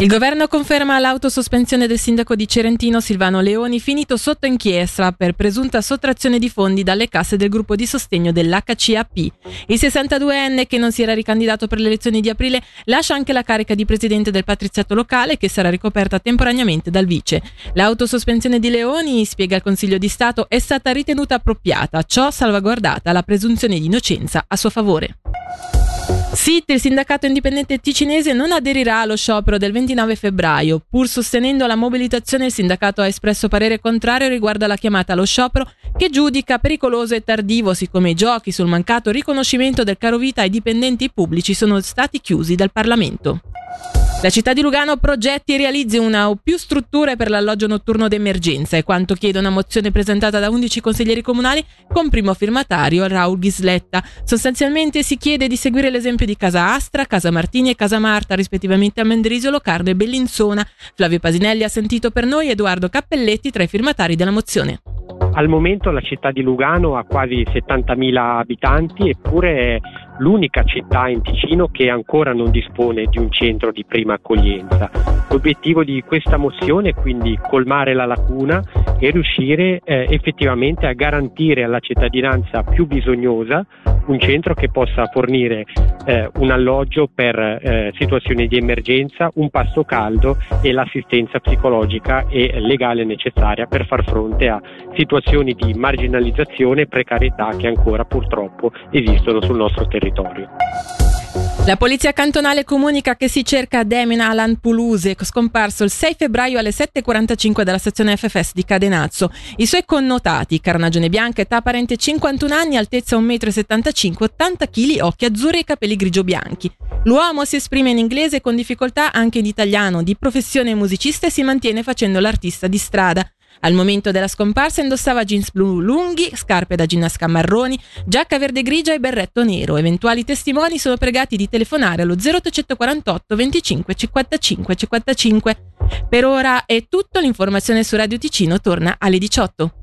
Il governo conferma l'autosospensione del sindaco di Cerentino Silvano Leoni finito sotto inchiesta per presunta sottrazione di fondi dalle casse del gruppo di sostegno dell'HCAP. Il 62enne che non si era ricandidato per le elezioni di aprile lascia anche la carica di presidente del patriziato locale che sarà ricoperta temporaneamente dal vice. L'autosospensione di Leoni, spiega il Consiglio di Stato, è stata ritenuta appropriata, ciò salvaguardata la presunzione di innocenza a suo favore. SIT, il sindacato indipendente ticinese, non aderirà allo sciopero del 29 febbraio. Pur sostenendo la mobilitazione, il sindacato ha espresso parere contrario riguardo alla chiamata allo sciopero che giudica pericoloso e tardivo, siccome i giochi sul mancato riconoscimento del caro vita ai dipendenti pubblici sono stati chiusi dal Parlamento. La città di Lugano progetti e realizzi una o più strutture per l'alloggio notturno d'emergenza, è quanto chiede una mozione presentata da 11 consiglieri comunali con primo firmatario Raul Ghisletta. Sostanzialmente si chiede di seguire l'esempio di Casa Astra, Casa Martini e Casa Marta, rispettivamente a Mendrisio, Locarno e Bellinzona. Flavio Pasinelli ha sentito per noi Edoardo Cappelletti tra i firmatari della mozione. Al momento la città di Lugano ha quasi 70.000 abitanti, eppure è l'unica città in Ticino che ancora non dispone di un centro di prima accoglienza. L'obiettivo di questa mozione è quindi colmare la lacuna e riuscire eh, effettivamente a garantire alla cittadinanza più bisognosa un centro che possa fornire eh, un alloggio per eh, situazioni di emergenza, un pasto caldo e l'assistenza psicologica e legale necessaria per far fronte a situazioni di marginalizzazione e precarietà che ancora purtroppo esistono sul nostro territorio. La polizia cantonale comunica che si cerca Demin Alan Puluse, scomparso il 6 febbraio alle 7.45 dalla stazione FFS di Cadenazzo. I suoi connotati, carnagione bianca, età apparente 51 anni, altezza 1,75 m, 80 kg, occhi azzurri e capelli grigio-bianchi. L'uomo si esprime in inglese con difficoltà anche in italiano, di professione musicista e si mantiene facendo l'artista di strada. Al momento della scomparsa indossava jeans blu lunghi, scarpe da ginnastica marroni, giacca verde grigia e berretto nero. Eventuali testimoni sono pregati di telefonare allo 0848 25 55 55. Per ora è tutto, l'informazione su Radio Ticino torna alle 18.